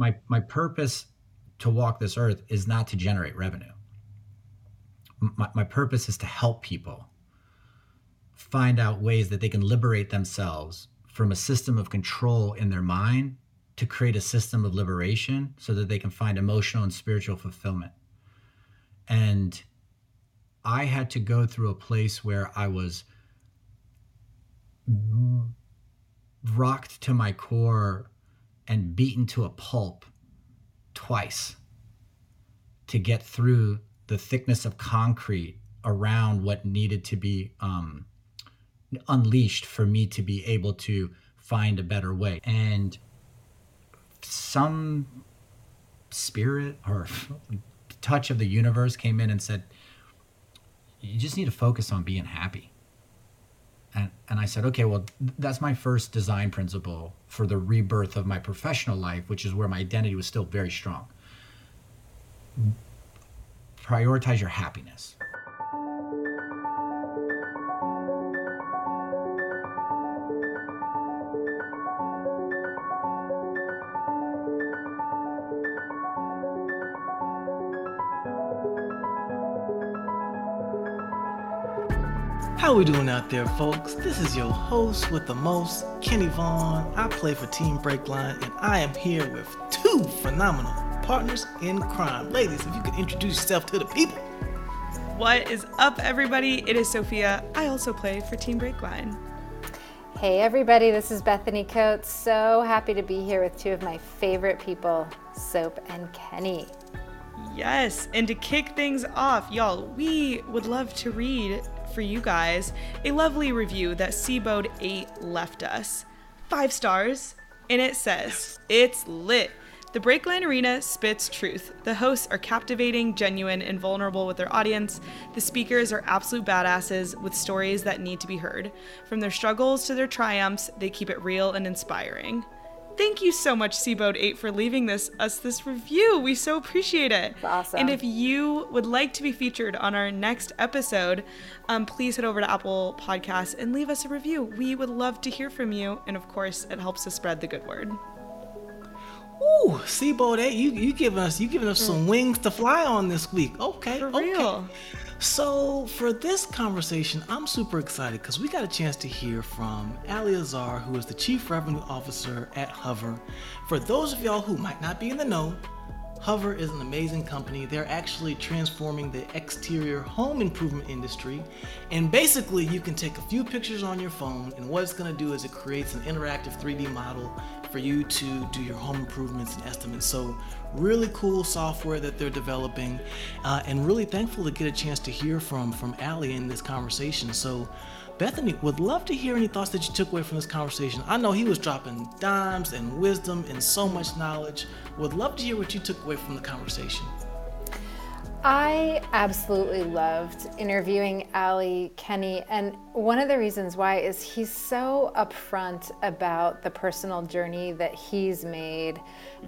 my my purpose to walk this earth is not to generate revenue. My, my purpose is to help people find out ways that they can liberate themselves from a system of control in their mind to create a system of liberation so that they can find emotional and spiritual fulfillment. And I had to go through a place where I was rocked to my core and beaten to a pulp twice to get through the thickness of concrete around what needed to be um, unleashed for me to be able to find a better way. And some spirit or touch of the universe came in and said, You just need to focus on being happy. And, and I said, okay, well, that's my first design principle for the rebirth of my professional life, which is where my identity was still very strong. Prioritize your happiness. How we doing out there, folks? This is your host with the most, Kenny Vaughn. I play for Team Breakline, and I am here with two phenomenal partners in crime. Ladies, if you could introduce yourself to the people. What is up, everybody? It is Sophia. I also play for Team Breakline. Hey, everybody, this is Bethany Coates. So happy to be here with two of my favorite people, Soap and Kenny. Yes, and to kick things off, y'all, we would love to read for you guys a lovely review that Seabode8 left us. Five stars, and it says, It's lit. The Breakline Arena spits truth. The hosts are captivating, genuine, and vulnerable with their audience. The speakers are absolute badasses with stories that need to be heard. From their struggles to their triumphs, they keep it real and inspiring. Thank you so much, Seabode8, for leaving this us this review. We so appreciate it. awesome. And if you would like to be featured on our next episode, um, please head over to Apple Podcasts and leave us a review. We would love to hear from you, and of course, it helps us spread the good word. Ooh, Seabode, you you giving us you giving us some wings to fly on this week. Okay, For okay. real. So for this conversation, I'm super excited because we got a chance to hear from Ali Azhar, who is the Chief Revenue Officer at Hover. For those of y'all who might not be in the know, Hover is an amazing company. They're actually transforming the exterior home improvement industry. And basically, you can take a few pictures on your phone, and what it's going to do is it creates an interactive 3D model for you to do your home improvements and estimates. So, really cool software that they're developing, uh, and really thankful to get a chance to hear from from Ali in this conversation. So. Bethany, would love to hear any thoughts that you took away from this conversation. I know he was dropping dimes and wisdom and so much knowledge. Would love to hear what you took away from the conversation. I absolutely loved interviewing Ali Kenny, and one of the reasons why is he's so upfront about the personal journey that he's made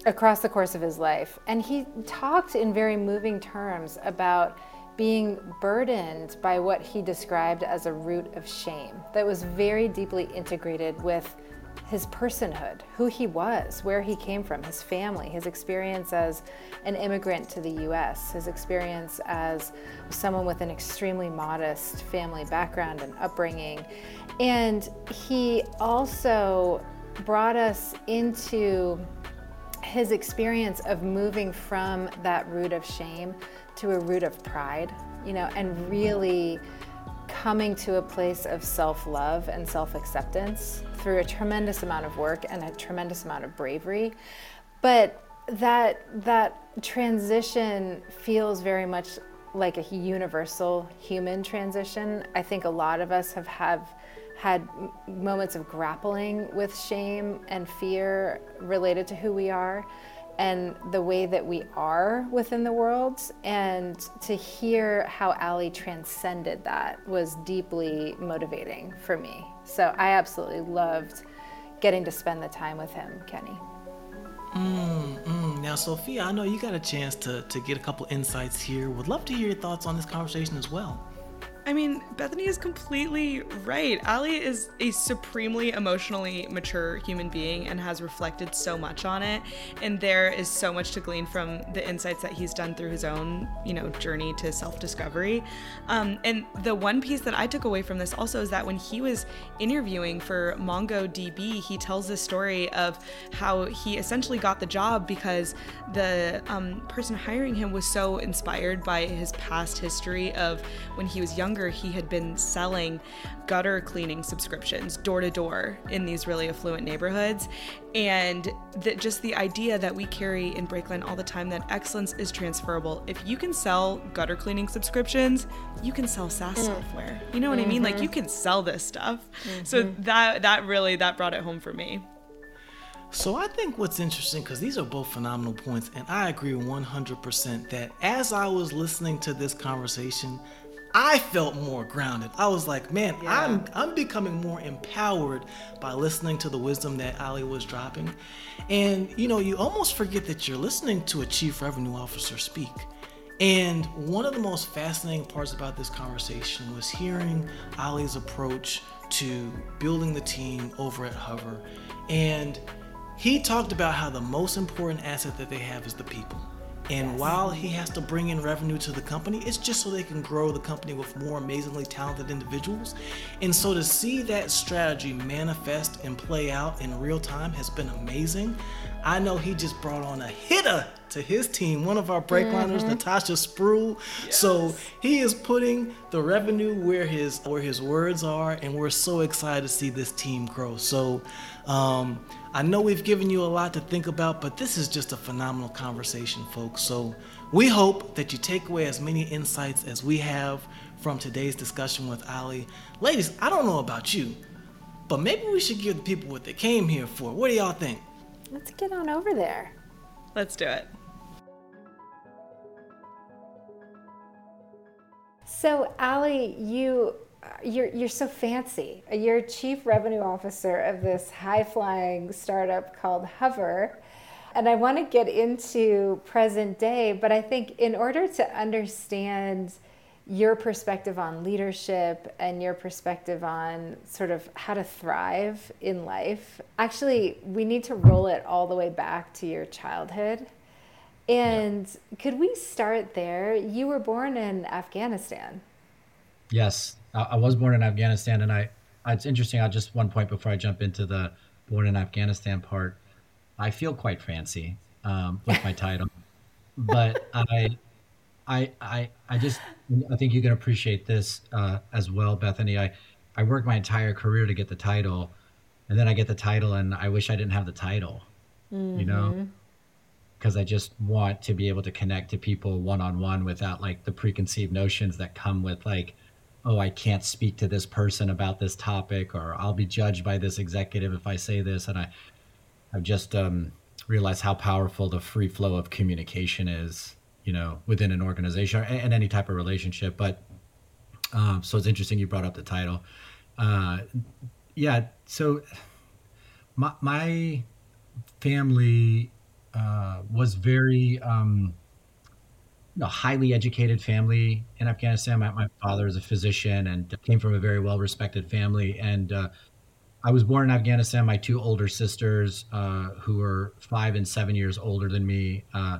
across the course of his life. And he talked in very moving terms about being burdened by what he described as a root of shame that was very deeply integrated with his personhood, who he was, where he came from, his family, his experience as an immigrant to the US, his experience as someone with an extremely modest family background and upbringing. And he also brought us into his experience of moving from that root of shame to a root of pride, you know, and really coming to a place of self love and self acceptance through a tremendous amount of work and a tremendous amount of bravery. But that, that transition feels very much like a universal human transition. I think a lot of us have, have had moments of grappling with shame and fear related to who we are and the way that we are within the world. And to hear how Ali transcended that was deeply motivating for me. So I absolutely loved getting to spend the time with him, Kenny. Mm, mm. Now, Sophia, I know you got a chance to, to get a couple insights here. Would love to hear your thoughts on this conversation as well. I mean, Bethany is completely right. Ali is a supremely emotionally mature human being and has reflected so much on it. And there is so much to glean from the insights that he's done through his own, you know, journey to self discovery. Um, and the one piece that I took away from this also is that when he was interviewing for MongoDB, he tells this story of how he essentially got the job because the um, person hiring him was so inspired by his past history of when he was young younger, he had been selling gutter cleaning subscriptions door to door in these really affluent neighborhoods. And that just the idea that we carry in Breakline all the time that excellence is transferable. If you can sell gutter cleaning subscriptions, you can sell SaaS mm. software. You know what mm-hmm. I mean? Like you can sell this stuff. Mm-hmm. So that that really that brought it home for me. So I think what's interesting, because these are both phenomenal points, and I agree 100% that as I was listening to this conversation, I felt more grounded. I was like, man, yeah. I'm I'm becoming more empowered by listening to the wisdom that Ali was dropping. And you know, you almost forget that you're listening to a chief revenue officer speak. And one of the most fascinating parts about this conversation was hearing Ali's approach to building the team over at Hover. And he talked about how the most important asset that they have is the people. And yes. while he has to bring in revenue to the company, it's just so they can grow the company with more amazingly talented individuals. And so to see that strategy manifest and play out in real time has been amazing. I know he just brought on a hitter to his team, one of our breakliners, mm-hmm. Natasha Spruill. Yes. So he is putting the revenue where his where his words are, and we're so excited to see this team grow. So um, I know we've given you a lot to think about, but this is just a phenomenal conversation, folks. So we hope that you take away as many insights as we have from today's discussion with Ali. Ladies, I don't know about you, but maybe we should give the people what they came here for. What do y'all think? Let's get on over there. Let's do it. So, Ali, you you're you're so fancy. You're chief revenue officer of this high flying startup called Hover. And I want to get into present day, but I think in order to understand your perspective on leadership and your perspective on sort of how to thrive in life, actually, we need to roll it all the way back to your childhood. And yeah. could we start there? You were born in Afghanistan. Yes, I was born in Afghanistan, and I. It's interesting. I just one point before I jump into the born in Afghanistan part. I feel quite fancy um, with my title, but I I, I, I just, I think you can appreciate this uh, as well, Bethany. I, I worked my entire career to get the title, and then I get the title, and I wish I didn't have the title, mm-hmm. you know, because I just want to be able to connect to people one on one without like the preconceived notions that come with like, oh, I can't speak to this person about this topic, or I'll be judged by this executive if I say this, and I, I've just um, realized how powerful the free flow of communication is you know, within an organization and any type of relationship. But um, so it's interesting you brought up the title. Uh, yeah. So my, my family uh, was very, um, know, highly educated family in Afghanistan. My, my, father is a physician and came from a very well respected family. And uh, I was born in Afghanistan. My two older sisters, uh, who are five and seven years older than me, uh,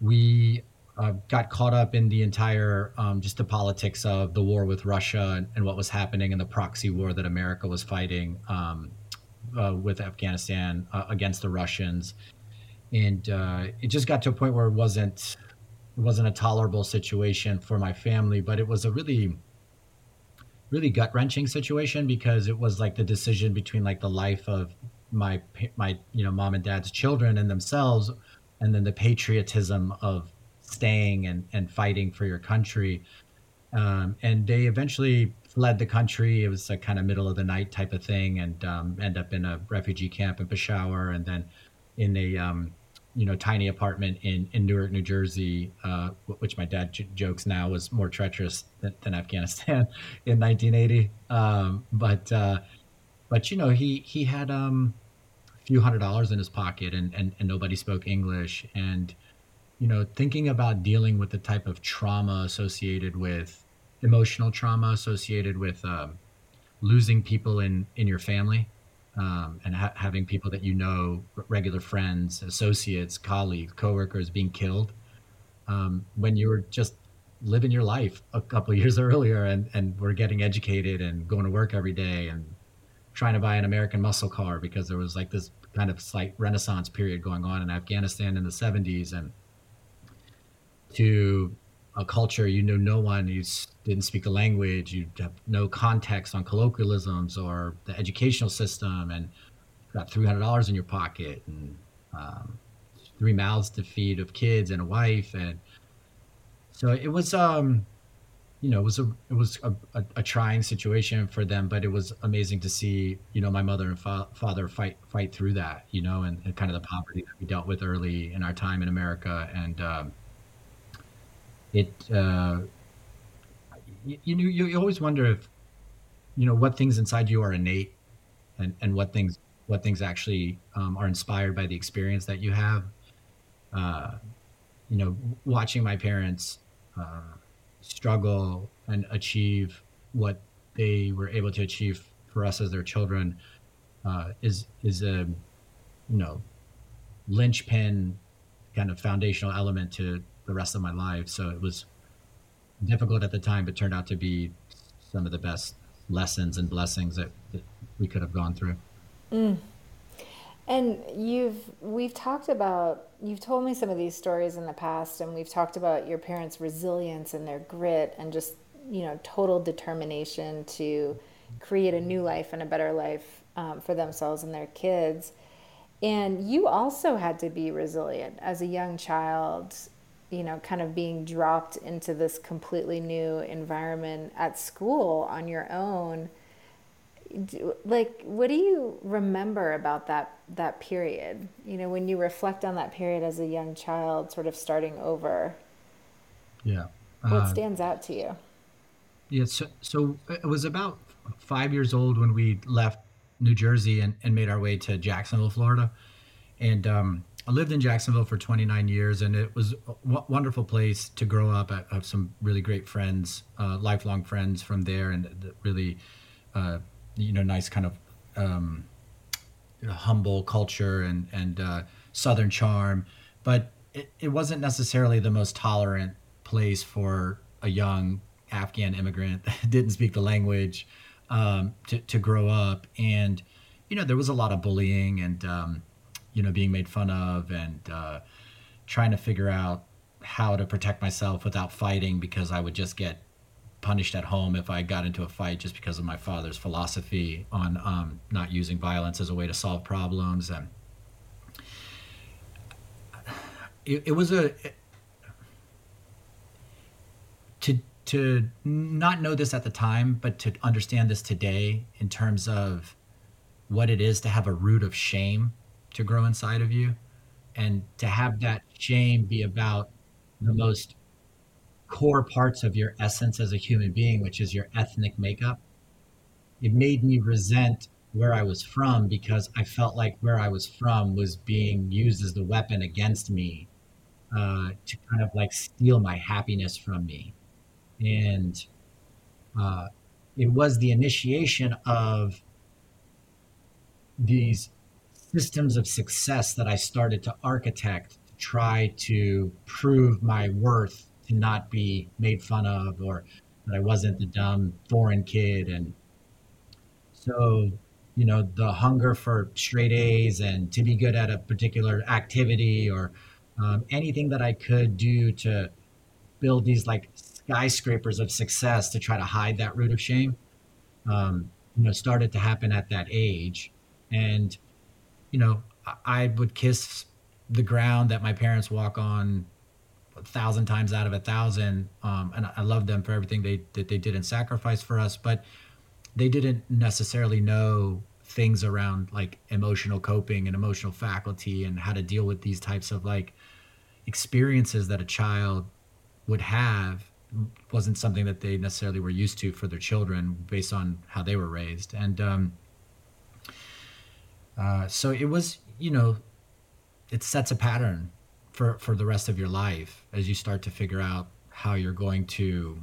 we uh, got caught up in the entire um, just the politics of the war with Russia and, and, what was happening in the proxy war that America was fighting um, uh, with Afghanistan uh, against the Russians, and it just got to a point where it wasn't it wasn't a tolerable situation for my family, but it was a really really gut wrenching situation because it was like the decision between like the life of my my you know mom and dad's children and themselves and then the patriotism of staying and, and fighting for your country. Um, and they eventually fled the country. It was a kind of middle of the night type of thing, and um, end up in a refugee camp in Peshawar, and then in a um, you know tiny apartment in in Newark, New Jersey, uh, which my dad j- jokes now was more treacherous than, than Afghanistan in 1980. Um, but uh, but you know he he had um, a few hundred dollars in his pocket and, and, and nobody spoke English. And, you know, thinking about dealing with the type of trauma associated with emotional trauma associated with um, losing people in in your family um, and ha- having people that you know, regular friends, associates, colleagues, coworkers being killed um, when you were just living your life a couple years earlier and and were getting educated and going to work every day and trying to buy an American muscle car because there was like this kind of slight renaissance period going on in Afghanistan in the 70s and to a culture you knew no one you didn't speak the language you have no context on colloquialisms or the educational system and got $300 in your pocket and um, three mouths to feed of kids and a wife and so it was um you know, it was a it was a, a, a trying situation for them, but it was amazing to see you know my mother and fa- father fight fight through that, you know, and, and, kind of the poverty that we dealt with early in our time in America, and um, it uh, you, you you always wonder if you know what things inside you are innate, and and what things what things actually um, are inspired by the experience that you have. Uh, you know, watching my parents. Uh, struggle and achieve what they were able to achieve for us as their children uh, is is a you know linchpin kind of foundational element to the rest of my life. So it was difficult at the time, but turned out to be some of the best lessons and blessings that, that we could have gone through. Mm. And you've we've talked about you've told me some of these stories in the past and we've talked about your parents' resilience and their grit and just, you know, total determination to create a new life and a better life um, for themselves and their kids. And you also had to be resilient as a young child, you know, kind of being dropped into this completely new environment at school on your own like what do you remember about that that period? You know when you reflect on that period as a young child sort of starting over yeah what uh, stands out to you? Yeah so, so it was about five years old when we left new jersey and, and made our way to jacksonville florida. And um, i lived in jacksonville for 29 years and it was a wonderful place to grow up. I have some really great friends uh, lifelong friends from there and really uh, you know nice kind of um, humble culture and and uh, southern charm, but it, it wasn't necessarily the most tolerant place for a young Afghan immigrant that didn't speak the language um, to to grow up, and you know there was a lot of bullying and um, you know being made fun of and uh, trying to figure out how to protect myself without fighting because I would just get punished at home if I got into a fight just because of my father's philosophy on um, not using violence as a way to solve problems. And it, it was a it, to to not know this at the time, but to understand this today in terms of what it is to have a root of shame to grow inside of you, and to have that shame be about the most core parts of your essence as a human being, which is your ethnic makeup. It made me resent where I was from because I felt like where I was from was being used as the weapon against me uh, to kind of like steal my happiness from me. And uh, it was the initiation of these systems of success that I started to architect to try to prove my worth to not be made fun of or that I wasn't the dumb foreign kid. And so, you know, the hunger for straight A's and to be good at a particular activity or um, anything that I could do to build these like skyscrapers of success to try to hide that root of shame, um, you know, started to happen at that age. And, you know, I would kiss the ground that my parents walk on a thousand times out of a thousand. Um, and I love them for everything they that they did and sacrifice for us, but they didn't necessarily know things around like emotional coping and emotional faculty and how to deal with these types of like experiences that a child would have wasn't something that they necessarily were used to for their children based on how they were raised and um, uh, so it was you know it sets a pattern for for the rest of your life as you start to figure out how you're going to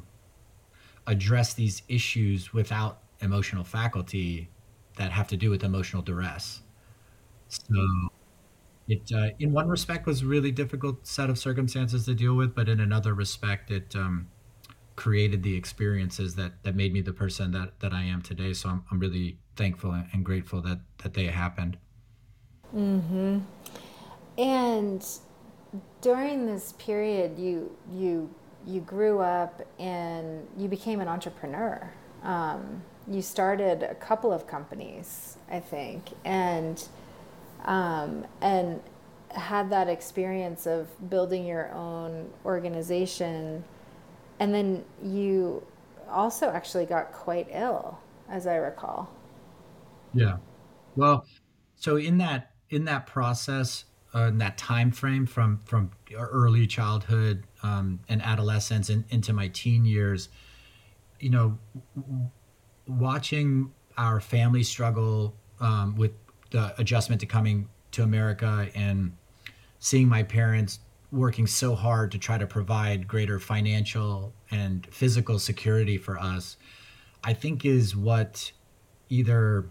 address these issues without emotional faculty that have to do with emotional duress. So it, uh, in one respect, was a really difficult set of circumstances to deal with, but in another respect, it um, created the experiences that that made me the person that that I am today. So I'm I'm really thankful and grateful that that they happened. Mm-hmm. And during this period, you you you grew up and you became an entrepreneur. Um, you started a couple of companies, I think, and um, and had that experience of building your own organization, and then you also actually got quite ill, as I recall. Yeah. Well, so in that in that process, uh, in that time frame from from early childhood um, and adolescence and into my teen years, you know, watching our family struggle um, with the adjustment to coming to America and seeing my parents working so hard to try to provide greater financial and physical security for us, I think is what either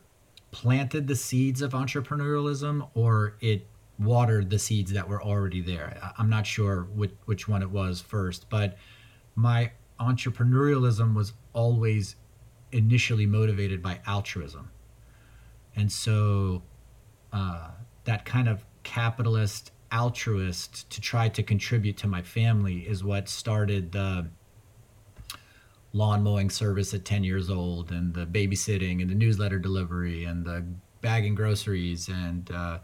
planted the seeds of entrepreneurialism or it watered the seeds that were already there. I- am not sure which, which one it was first, but my entrepreneurialism was always initially motivated by altruism. And so uh, that kind of capitalist altruist to try to contribute to my family is what started the lawn mowing service at 10 years old and the babysitting and the newsletter delivery and the bagging groceries and uh,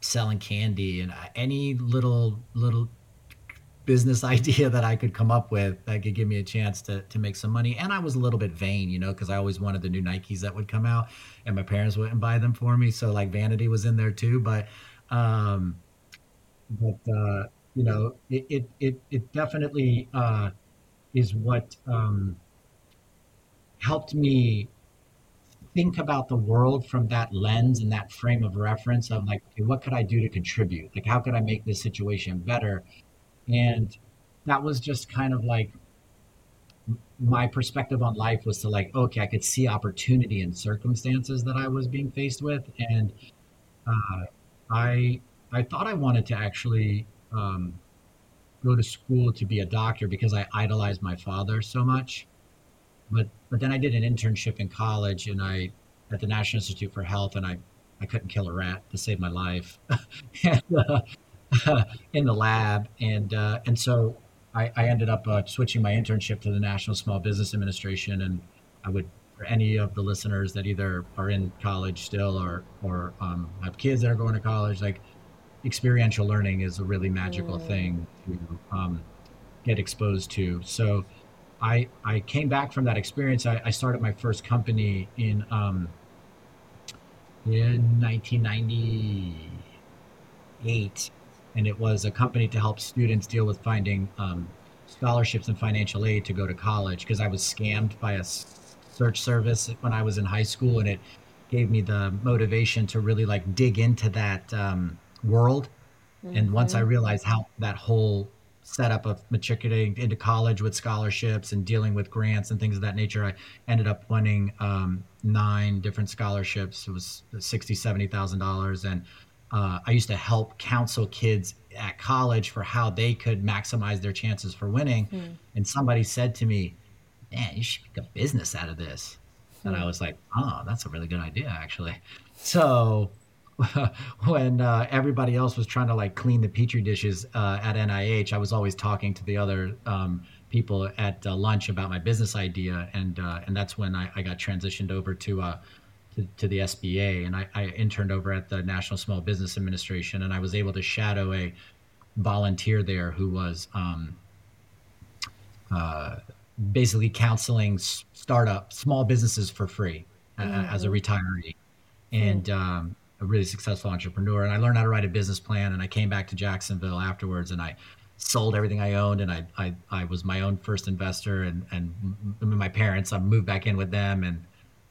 selling candy and uh, any little little business idea that I could come up with that could give me a chance to to make some money. And I was a little bit vain, you know, because I always wanted the new Nikes that would come out, and my parents wouldn't buy them for me. So like vanity was in there too. But um, but uh, you know, it it it, it definitely uh, is what um, helped me think about the world from that lens and that frame of reference of like, okay, what could I do to contribute? Like, how could I make this situation better? And that was just kind of like my perspective on life was to like, okay, I could see opportunity in circumstances that I was being faced with, and uh, I I thought I wanted to actually um, go to school to be a doctor because I idolized my father so much. But but then I did an internship in college, and I at the National Institute for Health, and I I couldn't kill a rat to save my life. and, uh, in the lab, and uh, and so I, I ended up uh, switching my internship to the National Small Business Administration, and I would for any of the listeners that either are in college still or or um, have kids that are going to college, like experiential learning is a really magical mm. thing to um, get exposed to. So I I came back from that experience. I, I started my first company in um, in 1998 and it was a company to help students deal with finding um, scholarships and financial aid to go to college because I was scammed by a search service when I was in high school, and it gave me the motivation to really like dig into that um, world. Mm-hmm. And once I mm-hmm. realized how that whole setup of matriculating into college with scholarships and dealing with grants and things of that nature, I ended up winning um, nine different scholarships. It was sixty, seventy thousand dollars, and uh, I used to help counsel kids at college for how they could maximize their chances for winning. Mm. And somebody said to me, Man, you should make a business out of this. Mm. And I hmm. was like, Oh, that's a really good idea, actually. So when uh, everybody else was trying to like clean the petri dishes uh, at NIH, I was always talking to the other um, people at uh, lunch about my business idea, and uh, and that's when I, I, got transitioned over to uh, to, to the SBA, and I, I, interned over at the National Small Business Administration, and I was able to shadow a volunteer there who was um, uh, basically counseling startup small businesses for free mm-hmm. as a retiree, and um, a really successful entrepreneur. And I learned how to write a business plan, and I came back to Jacksonville afterwards, and I sold everything I owned, and I I, I was my own first investor, and and my parents I moved back in with them, and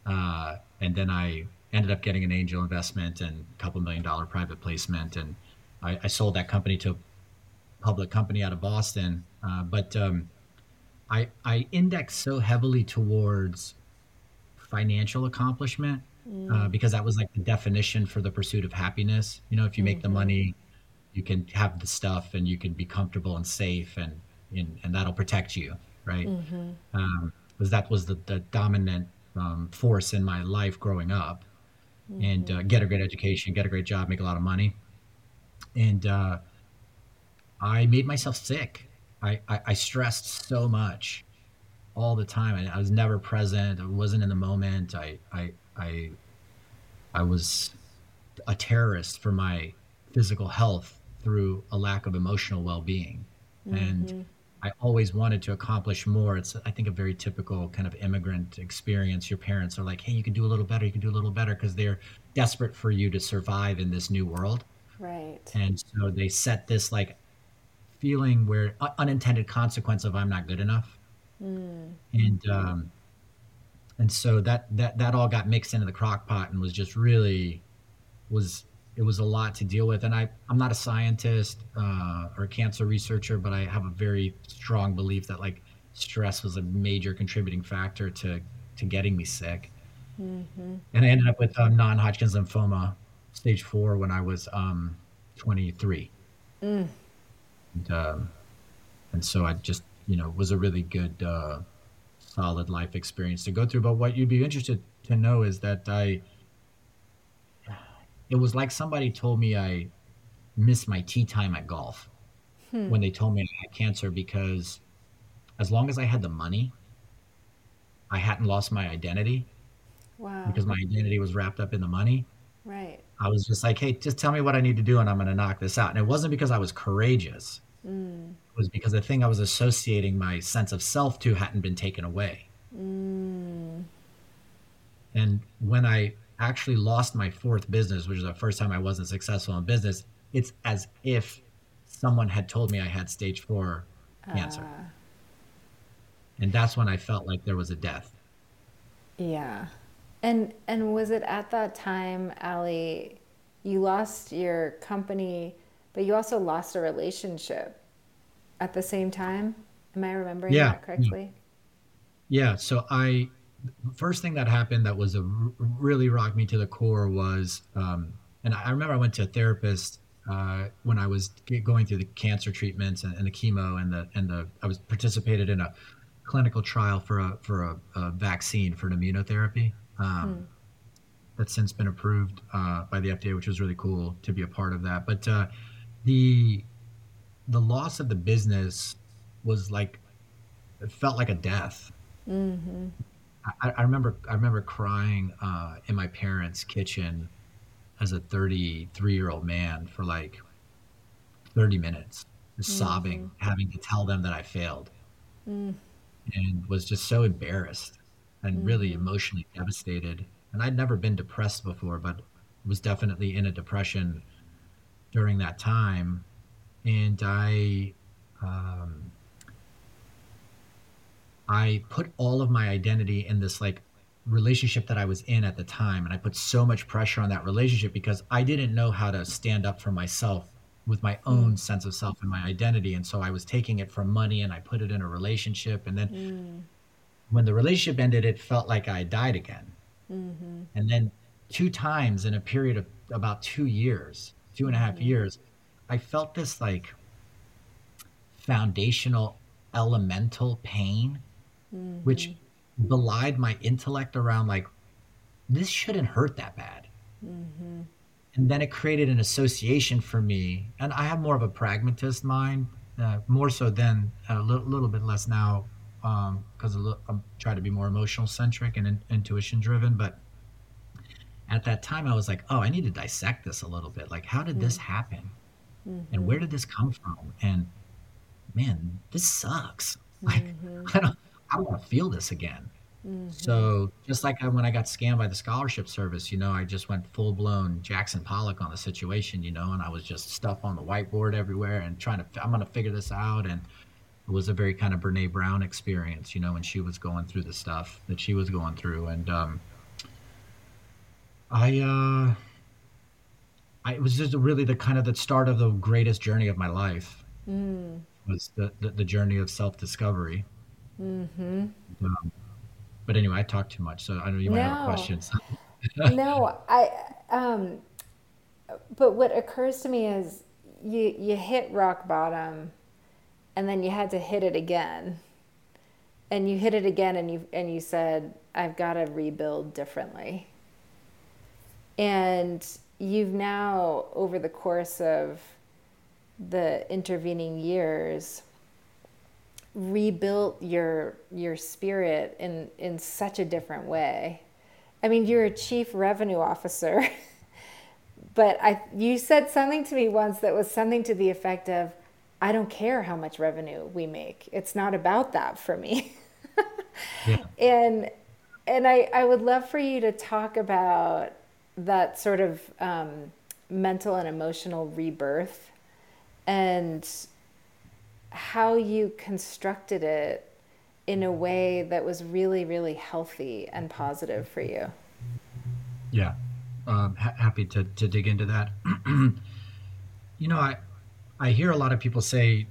uh, and then I ended up getting an angel investment and a couple million dollar private placement, and I, I sold that company to a public company out of Boston. Uh, but um, I I index so heavily towards financial accomplishment uh, because that was like the definition for the pursuit of happiness. You know, if you make the money, you can have the stuff and you can be comfortable and safe and and, and that'll protect you, right? Um, because that was the, the dominant um, force in my life growing up. And uh, get a great education, get a great job, make a lot of money. And uh, I made myself sick. I, I, I stressed so much all the time. I, I was never present. I wasn't in the moment. I, I, I, I was a terrorist for my physical health through a lack of emotional well-being. And I always wanted to accomplish more. It's, I think, a very typical kind of immigrant experience. Your parents are like, hey, you can do a little better, you can do a little better, because they're desperate for you to survive in this new world. Right. And so they set this like feeling where uh, unintended consequence of I'm not good enough. And um, and so that that that all got mixed into the crock pot and was just really was it was a lot to deal with. And i i'm not a scientist uh, or a cancer researcher but i have a very strong belief that like stress was a major contributing factor to to getting me sick. And i ended up with um, non-hodgkin's lymphoma stage four when i was um 23 and um and so i just you know was a really good uh solid life experience to go through but what you'd be interested to know is that i it was like somebody told me I missed my tea time at golf hmm. when they told me I had cancer because as long as I had the money, I hadn't lost my identity Wow. because my identity was wrapped up in the money. Right. I was just like, hey, just tell me what I need to do and I'm going to knock this out. And it wasn't because I was courageous, it was because the thing I was associating my sense of self to hadn't been taken away. Mm. And when I actually lost my fourth business, which is the first time I wasn't successful in business, it's as if someone had told me I had stage four cancer. Ah. And that's when I felt like there was a death. Yeah. And and was it at that time, Ali, you lost your company, but you also lost a relationship at the same time? Am I remembering Yeah. that correctly? Yeah. So I, first thing that happened that was a really rocked me to the core was, um, and I remember I went to a therapist uh, when I was going through the cancer treatments and, and the chemo and the and the I was participated in a clinical trial for a for a, a vaccine for an immunotherapy. Um, That's since been approved uh, by the FDA, which was really cool to be a part of that. But uh, the the loss of the business was like it felt like a death. Mm-hmm. I, I remember I remember crying uh, in my parents' kitchen as a 33 year old man for like 30 minutes, just mm-hmm. sobbing, having to tell them that I failed, mm. and was just so embarrassed and really mm-hmm. emotionally devastated. And I'd never been depressed before, but was definitely in a depression during that time. And I um, I put all of my identity in this like relationship that I was in at the time. And I put so much pressure on that relationship because I didn't know how to stand up for myself with my hmm. own sense of self and my identity. And so I was taking it from money and I put it in a relationship. And then hmm. when the relationship ended, it felt like I died again. Mm-hmm. And then two times in a period of about two years, two and a half mm-hmm. years, I felt this like foundational elemental pain mm-hmm. which belied my intellect around like this shouldn't hurt that bad. Mm-hmm. And then it created an association for me and i have more of a pragmatist mind uh, more so than uh, a little, little bit less now um, because i'm trying to be more emotional centric and in, intuition driven but at that time i was like oh i need to dissect this a little bit. Like how did this mm. happen and where did this come from? And man this sucks. Like i don't i don't want to feel this again. So just like I, when I got scammed by the scholarship service, you know, I just went full blown Jackson Pollock on the situation, you know, and I was just stuff on the whiteboard everywhere and trying to, I'm going to figure this out. And it was a very kind of Brene Brown experience, you know, when she was going through the stuff that she was going through. And um, I, uh, I, it was just really the kind of the start of the greatest journey of my life was the, the, the journey of self discovery. Mm-hmm. Um, but anyway, I talk too much, so I know you might no. have questions. no, I. Um, but what occurs to me is you you hit rock bottom, and then you had to hit it again, and you hit it again, and you and you said, "I've got to rebuild differently." And you've now, over the course of the intervening years, rebuilt your your spirit in in such a different way. I mean, you're a chief revenue officer. but I you said something to me once that was something to the effect of I don't care how much revenue we make. It's not about that for me. yeah. And and I, I would love for you to talk about that sort of um, mental and emotional rebirth and how you constructed it in a way that was really, really healthy and positive for you. Yeah, um, ha- happy to, to dig into that. you know, I I hear a lot of people say,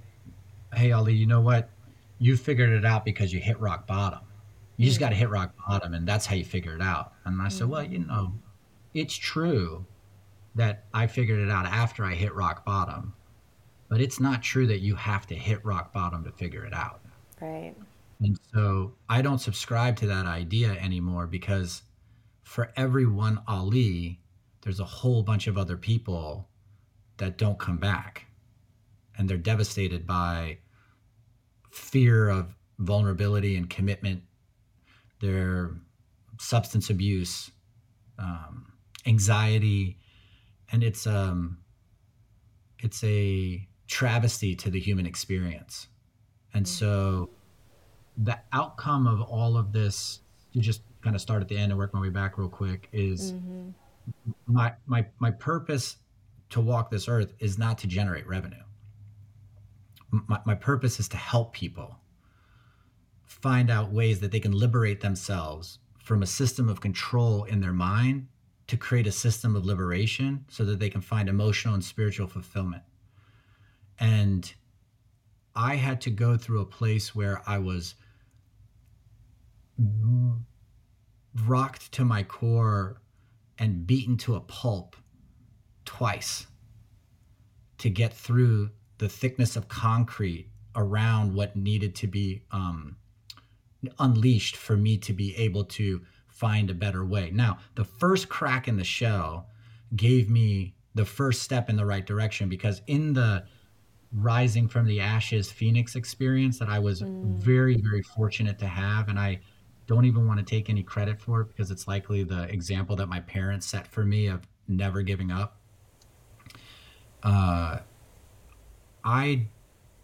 "Hey, Ali, you know what? You figured it out because you hit rock bottom. You just mm. got to hit rock bottom, and that's how you figure it out." And I said, "Well, you know, it's true that I figured it out after I hit rock bottom, but it's not true that you have to hit rock bottom to figure it out. Right. And so I don't subscribe to that idea anymore because for every one Ali, there's a whole bunch of other people that don't come back. And they're devastated by fear of vulnerability and commitment, their substance abuse, um, anxiety, and it's um it's a travesty to the human experience. And mm-hmm. so the outcome of all of this, to just kind of start at the end and work my way back real quick, is mm-hmm. my my my purpose to walk this earth is not to generate revenue. My, my purpose is to help people find out ways that they can liberate themselves from a system of control in their mind to create a system of liberation so that they can find emotional and spiritual fulfillment. And I had to go through a place where I was rocked to my core and beaten to a pulp twice to get through the thickness of concrete around what needed to be um, unleashed for me to be able to find a better way. Now, the first crack in the shell gave me the first step in the right direction because in the rising from the ashes phoenix experience that I was mm. very very fortunate to have and I don't even want to take any credit for it because it's likely the example that my parents set for me of never giving up. Uh, I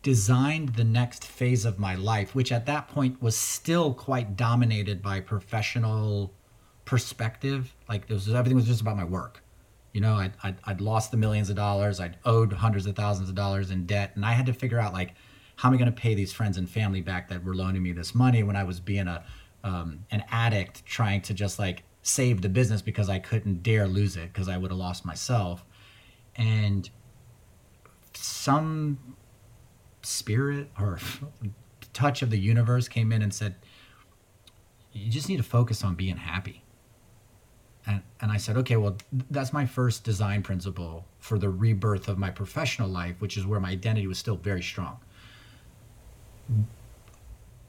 designed the next phase of my life, which at that point was still quite dominated by professional perspective. Like it was, everything was just about my work. You know, I'd, I'd, I'd, lost the millions of dollars. I'd owed hundreds of thousands of dollars in debt. And I had to figure out, like, how am I going to pay these friends and family back that were loaning me this money when I was being a um, an addict trying to just like save the business because I couldn't dare lose it because I would have lost myself. And some spirit or touch of the universe came in and said, you just need to focus on being happy. And, and I said, okay, well, that's my first design principle for the rebirth of my professional life, which is where my identity was still very strong.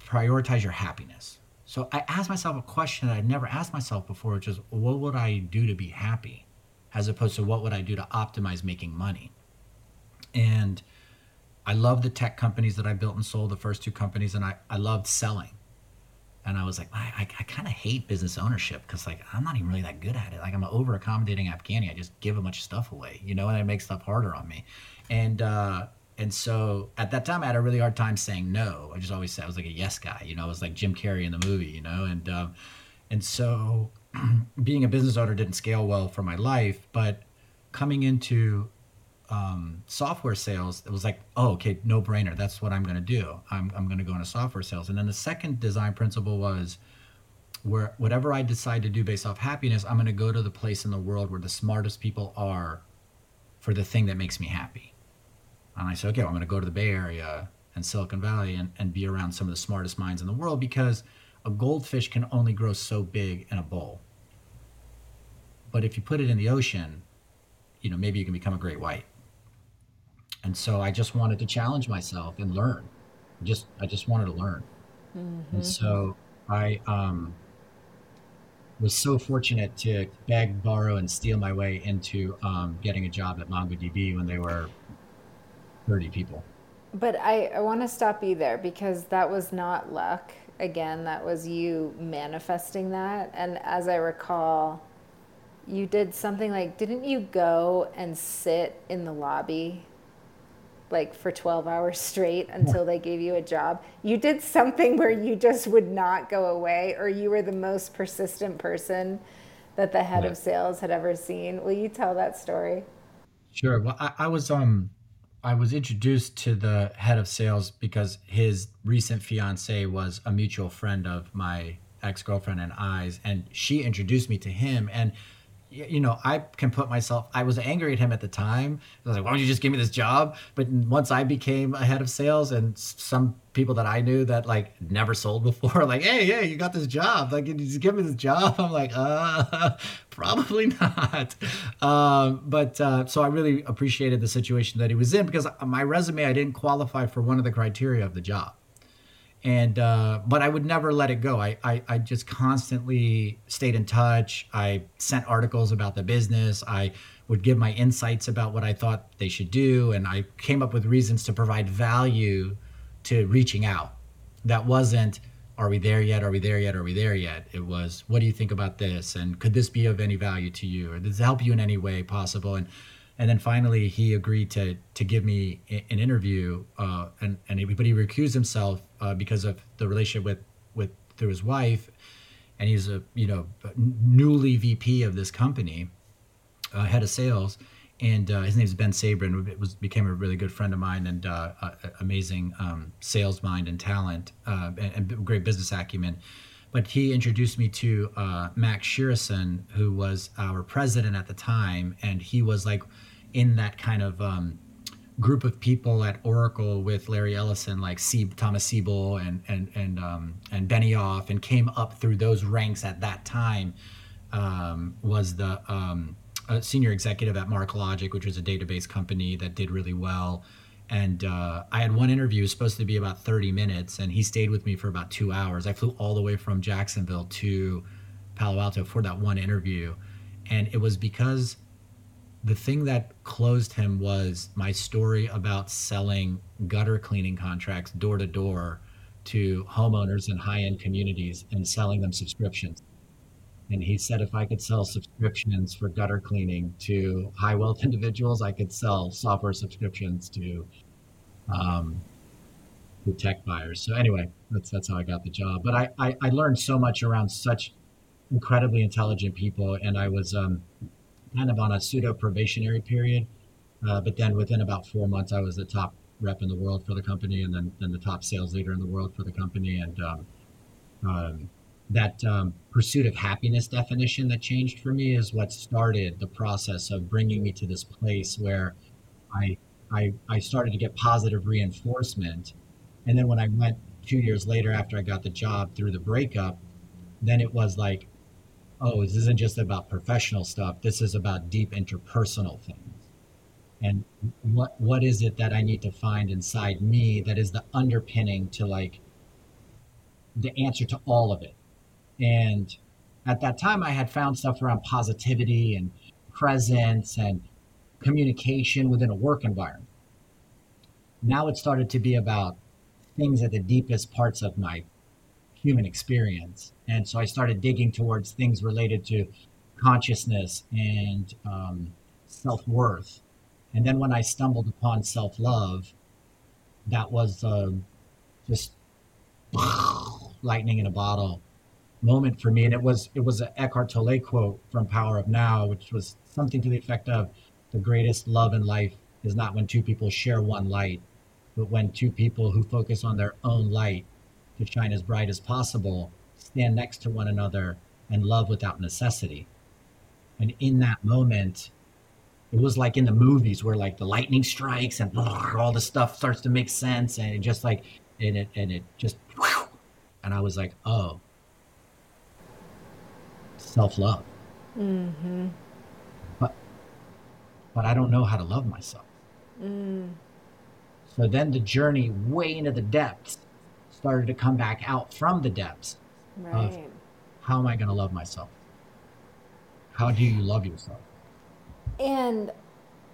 Prioritize your happiness. So I asked myself a question that I'd never asked myself before, which is, what would I do to be happy? As opposed to what would I do to optimize making money? And I love the tech companies that I built and sold, the first two companies, and I, I loved selling. And I was like, I, I, I kind of hate business ownership because like I'm not even really that good at it. Like I'm an over accommodating Afghani. I just give a bunch of stuff away, you know, and I make stuff harder on me. And uh, and so at that time, I had a really hard time saying no. I just always said I was like a yes guy, you know. I was like Jim Carrey in the movie, you know. And um, and so being a business owner didn't scale well for my life, but coming into um, software sales, it was like, oh, okay, no brainer. That's what I'm going to do. I'm, I'm going to go into software sales. And then the second design principle was where whatever I decide to do based off happiness, I'm going to go to the place in the world where the smartest people are for the thing that makes me happy. And I said, okay, well, I'm going to go to the Bay Area. and Silicon Valley and, and be around some of the smartest minds in the world because a goldfish can only grow so big in a bowl. But if you put it in the ocean, you know, maybe you can become a great white. And so I just wanted to challenge myself and learn. Just I just wanted to learn. Mm-hmm. And so I um, was so fortunate to beg, borrow, and steal my way into um, getting a job at MongoDB when they were 30 people. But I, I want to stop you there because that was not luck. Again, that was you manifesting that. And as I recall, you did something like, didn't you go and sit in the lobby like for 12 hours straight until they gave you a job? You did something where you just would not go away, or you were the most persistent person that the head yeah. of sales had ever seen. Will you tell that story? Sure. Well, I, I was um I was introduced to the head of sales because his recent fiance was a mutual friend of my ex girlfriend and I's, and she introduced me to him. And you know, I can put myself, I was angry at him at the time. I was like, why don't you just give me this job? But once I became a head of sales and some people that I knew that like never sold before, like, hey, yeah, you got this job. Like, just give me this job. I'm like, uh, probably not. Um, but uh, so I really appreciated the situation that he was in because my resume, I didn't qualify for one of the criteria of the job and uh, but I would never let it go. I, I, I just constantly stayed in touch. I sent articles about the business. I would give my insights about what I thought they should do, and I came up with reasons to provide value to reaching out. That wasn't are we there yet? Are we there yet? Are we there yet? It was what do you think about this, and could this be of any value to you, or does it help you in any way possible? And and then finally he agreed to to give me an interview uh, and and he, but he recused himself uh, because of the relationship with with through his wife. And he's a you know newly VP of this company uh, head of sales. And uh, his name is Ben Sabrin was became a really good friend of mine and uh, amazing um, sales mind and talent uh, and, and, great business acumen. But he introduced me to Max Schireson who was our president at the time. And he was like in that kind of um, group of people at Oracle with Larry Ellison, like C- Thomas Siebel and and and um, and Benioff, and came up through those ranks at that time. Um, was the um, senior executive at MarkLogic, which was a database company that did really well. And uh, I had one interview, supposed to be about 30 minutes, and he stayed with me for about two hours. I flew all the way from Jacksonville to Palo Alto for that one interview. And it was because the thing that closed him was my story about selling gutter cleaning contracts door to door to homeowners in high end communities and selling them subscriptions. And he said if I could sell subscriptions for gutter cleaning to high wealth individuals, I could sell software subscriptions to um, to tech buyers. So anyway, that's that's how I got the job. But I, I, I learned so much around such incredibly intelligent people, and I was um, kind of on a pseudo probationary period. Uh, but then within about four months, I was the top rep in the world for the company, and then then the top sales leader in the world for the company. And um, um, that um, pursuit of happiness definition that changed for me is what started the process of bringing me to this place where I I, I started to get positive reinforcement. And then when I went two years later after I got the job through the breakup, then it was like oh, this isn't just about professional stuff. This is about deep interpersonal things. And what what is it that I need to find inside me that is the underpinning to like the answer to all of it? And at that time, I had found stuff around positivity and presence and communication within a work environment. Now it started to be about things at the deepest parts of my human experience. And so I started digging towards things related to consciousness and um, self worth. And then when I stumbled upon self love, that was uh, just lightning in a bottle moment for me. And it was it was an Eckhart Tolle quote from Power of Now, which was something to the effect of the greatest love in life is not when two people share one light, but when two people who focus on their own light to shine as bright as possible, stand next to one another and love without necessity. And in that moment, it was like in the movies where like the lightning strikes and all the stuff starts to make sense and it just like and it and it just and I was like, oh, self love. Mm-hmm. But but I don't know how to love myself. Mm. So then the journey way into the depths started to come back out from the depths right. of how am I going to love myself? How do you love yourself? And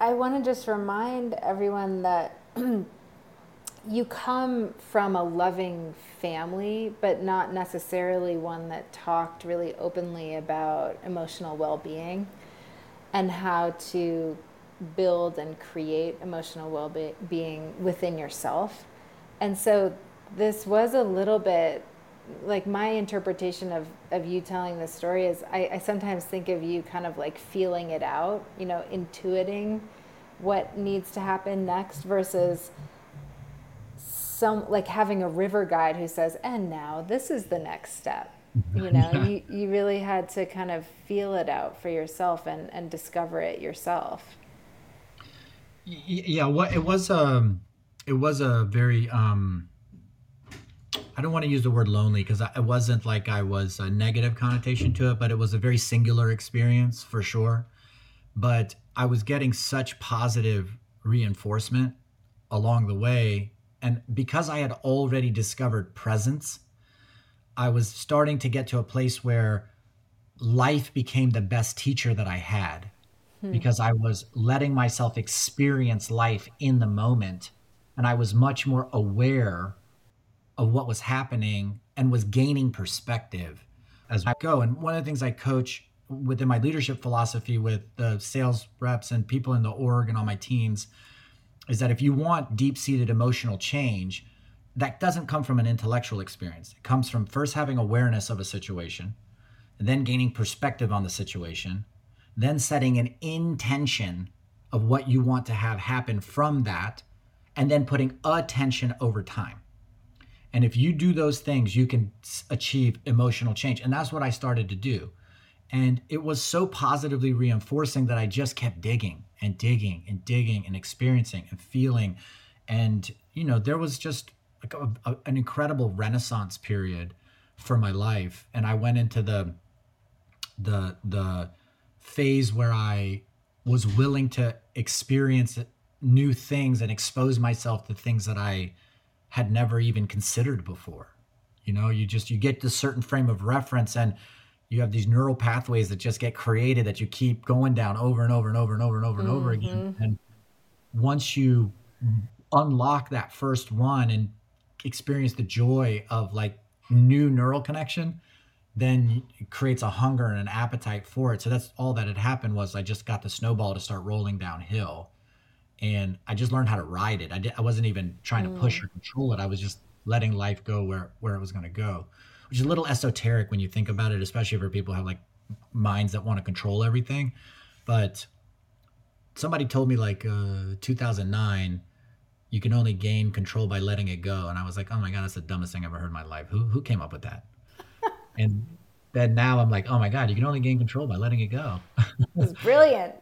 I want to just remind everyone that you come from a loving family, but not necessarily one that talked really openly about emotional well being and how to build and create emotional well being within yourself. And so this was a little bit like my interpretation of, of you telling this story is I, I sometimes think of you kind of like feeling it out, you know, intuiting what needs to happen next versus some like having a river guide who says, and now this is the next step. You know, yeah. you, you really had to kind of feel it out for yourself and, and discover it yourself. Yeah, what it was um it was a very um I don't want to use the word lonely because it wasn't like I was a negative connotation to it, but it was a very singular experience for sure. But I was getting such positive reinforcement along the way. And because I had already discovered presence, I was starting to get to a place where life became the best teacher that I had hmm. because I was letting myself experience life in the moment. And I was much more aware of what was happening and was gaining perspective as I go. And one of the things I coach within my leadership philosophy with the sales reps and people in the org and on my teams is that if you want deep seated emotional change, that doesn't come from an intellectual experience. It comes from first having awareness of a situation, then gaining perspective on the situation, then setting an intention of what you want to have happen from that, and then putting attention over time. And if you do those things, you can achieve emotional change. And that's what I started to do. And it was so positively reinforcing that I just kept digging and digging and digging and experiencing and feeling. And, you know, there was just like a, a, an incredible renaissance period for my life. And I went into the, the, the phase where I was willing to experience new things and expose myself to things that I had never even considered before. You know, you just you get this certain frame of reference and you have these neural pathways that just get created that you keep going down over and over and over and over and over and mm-hmm. over again. Mm-hmm. And once you unlock that first one and experience the joy of like new neural connection, then it creates a hunger and an appetite for it. So that's all that had happened was I just got the snowball to start rolling downhill and I just learned how to ride it. I, did, I wasn't even trying to push mm. or control it. I was just letting life go where where it was going to go, which is a little esoteric when you think about it, especially for people who have like minds that want to control everything. But somebody told me like uh, 2009, you can only gain control by letting it go, and I was like, oh my god, that's the dumbest thing I've ever heard in my life. Who who came up with that? and then now I'm like, oh my god, you can only gain control by letting it go. it's brilliant.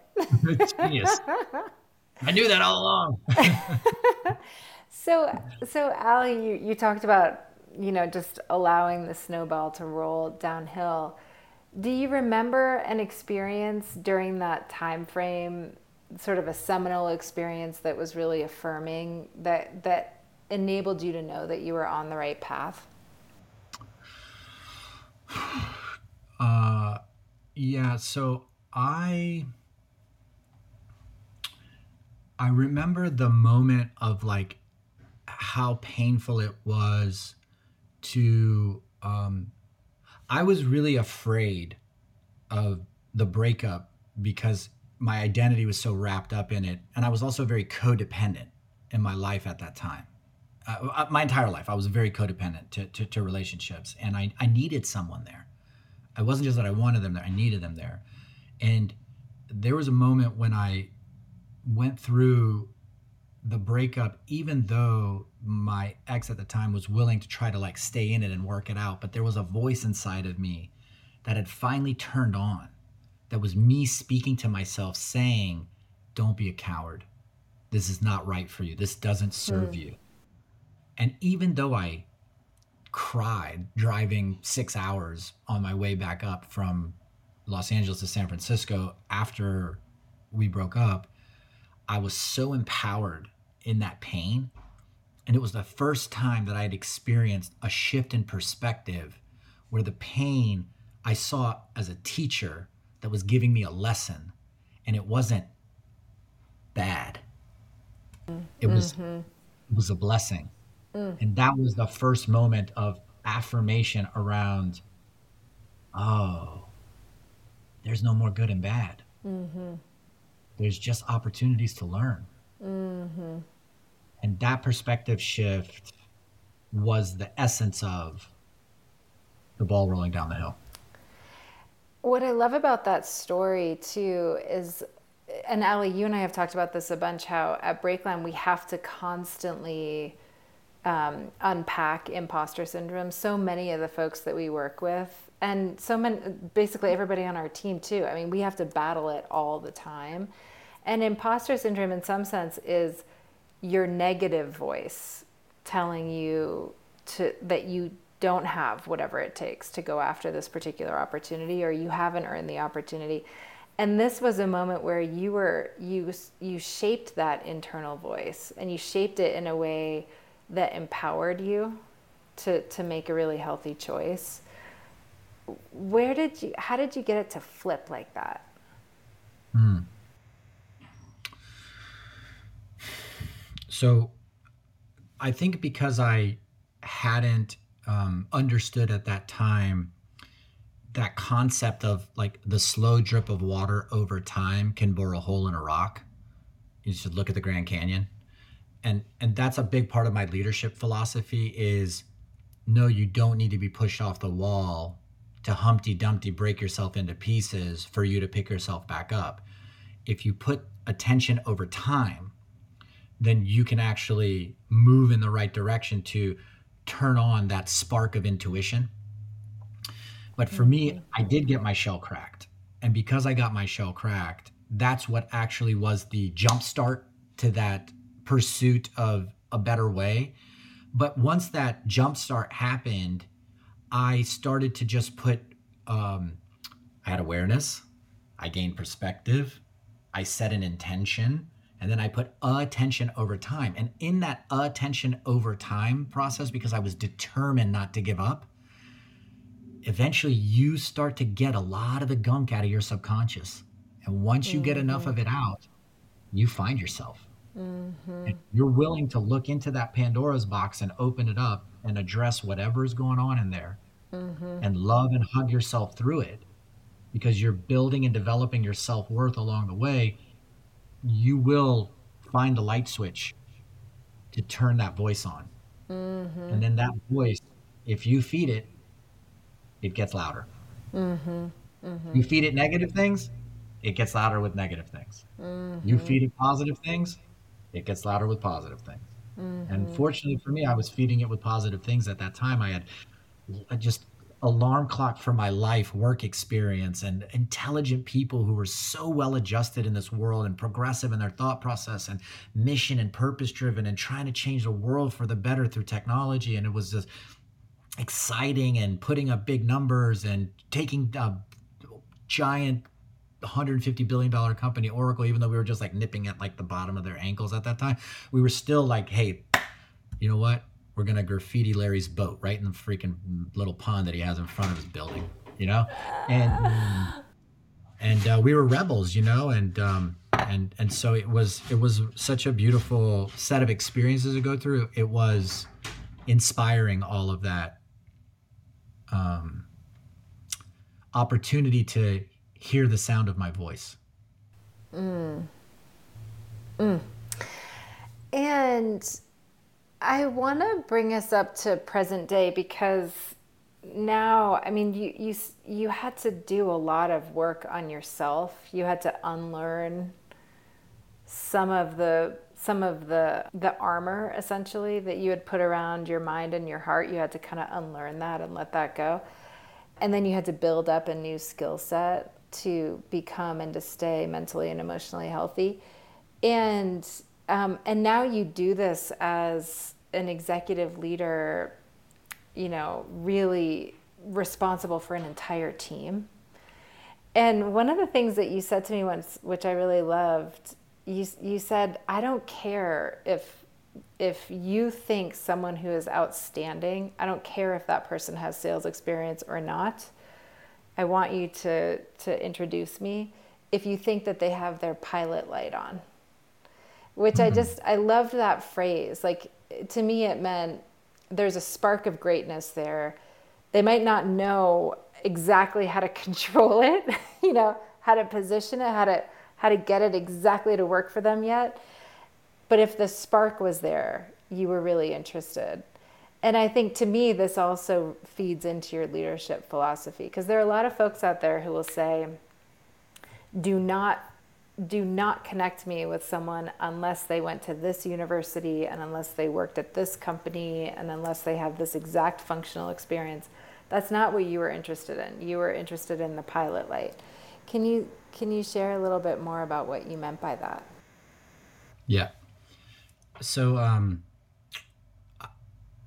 Genius. I knew that all along. so, so Ali, you, you talked about you know just allowing the snowball to roll downhill. Do you remember an experience during that time frame, sort of a seminal experience that was really affirming that that enabled you to know that you were on the right path? Uh, yeah. So I I remember the moment of like how painful it was to um I was really afraid of the breakup because my identity was so wrapped up in it and I was also very codependent in my life at that time. Uh, uh my entire life I was very codependent to, to, to relationships and I, I needed someone there. I wasn't just that I wanted them there, I needed them there. And there was a moment when I went through the breakup even though my ex at the time was willing to try to like stay in it and work it out but there was a voice inside of me that had finally turned on that was me speaking to myself saying don't be a coward. This is not right for you. This doesn't serve mm. you. And even though I cried driving six hours on my way back up from Los Angeles to San Francisco after we broke up, I was so empowered in that pain. And it was the first time that I had experienced a shift in perspective where the pain I saw as a teacher that was giving me a lesson and it wasn't bad. It was mm-hmm. it was a blessing. Mm. And that was the first moment of affirmation around oh, there's no more good and bad. Mm-hmm. There's just opportunities to learn. Mm-hmm. And that perspective shift was the essence of the ball rolling down the hill. What I love about that story too is, and Ali, you and I have talked about this a bunch. How at BreakLine we have to constantly um, unpack imposter syndrome. So many of the folks that we work with, and so many, basically everybody on our team too. I mean, we have to battle it all the time. And imposter syndrome, in some sense, is your negative voice telling you to that you don't have whatever it takes to go after this particular opportunity or you haven't earned the opportunity and this was a moment where you were you you shaped that internal voice and you shaped it in a way that empowered you to to make a really healthy choice where did you how did you get it to flip like that mm. so i think because i hadn't um, understood at that time that concept of like the slow drip of water over time can bore a hole in a rock you should look at the grand canyon and and that's a big part of my leadership philosophy is no you don't need to be pushed off the wall to humpty dumpty break yourself into pieces for you to pick yourself back up if you put attention over time then you can actually move in the right direction to turn on that spark of intuition but for me mm-hmm. i did get my shell cracked and because i got my shell cracked that's what actually was the jump start to that pursuit of a better way. But once that jumpstart happened, I started to just put, um, I had awareness, I gained perspective, I set an intention, and then I put attention over time. And in that attention over time process, because I was determined not to give up, eventually you start to get a lot of the gunk out of your subconscious. And once you get enough of it out, you find yourself. Mm-hmm. You're willing to look into that Pandora's box and open it up and address whatever is going on in there mm-hmm. and love and hug yourself through it because you're building and developing your self worth along the way. You will find the light switch to turn that voice on. Mm-hmm. And then that voice, if you feed it, it gets louder. Mm-hmm. Mm-hmm. You feed it negative things, it gets louder with negative things. You feed it positive things, it gets louder with positive things. Mm-hmm. And fortunately for me, I was feeding it with positive things at that time. I had just alarm clock for my life, work experience, and intelligent people who were so well adjusted in this world and progressive in their thought process and mission and purpose driven and trying to change the world for the better through technology. And it was just exciting and putting up big numbers and taking uh, giant 150 billion dollar company oracle even though we were just like nipping at like the bottom of their ankles at that time we were still like hey you know what we're gonna graffiti larry's boat right in the freaking little pond that he has in front of his building you know and and uh, we were rebels you know and um and and so it was it was such a beautiful set of experiences to go through it was inspiring all of that um opportunity to hear the sound of my voice. Mm. Mm. And I want to bring us up to present day because now, I mean, you, you, you had to do a lot of work on yourself. You had to unlearn some of the some of the the armor essentially that you had put around your mind and your heart you had to kind of unlearn that and let that go and then you had to build up a new skill set to become and to stay mentally and emotionally healthy. and um, and now you do this as an executive leader, you know, really responsible for an entire team. And one of the things that you said to me once, which I really loved, you you said, "I don't care if if you think someone who is outstanding, I don't care if that person has sales experience or not. I want you to to introduce me if you think that they have their pilot light on." Which mm-hmm. I just I loved that phrase. Like to me it meant there's a spark of greatness there. They might not know exactly how to control it, you know, how to position it, how to how to get it exactly to work for them yet. But if the spark was there, you were really interested. And I think to me, this also feeds into your leadership philosophy because there are a lot of folks out there who will say, do not do not connect me with someone unless they went to this university and unless they worked at this company and unless they have this exact functional experience. That's not what you were interested in. You were interested in the pilot light. Can you can you share a little bit more about what you meant by that? Yeah. So um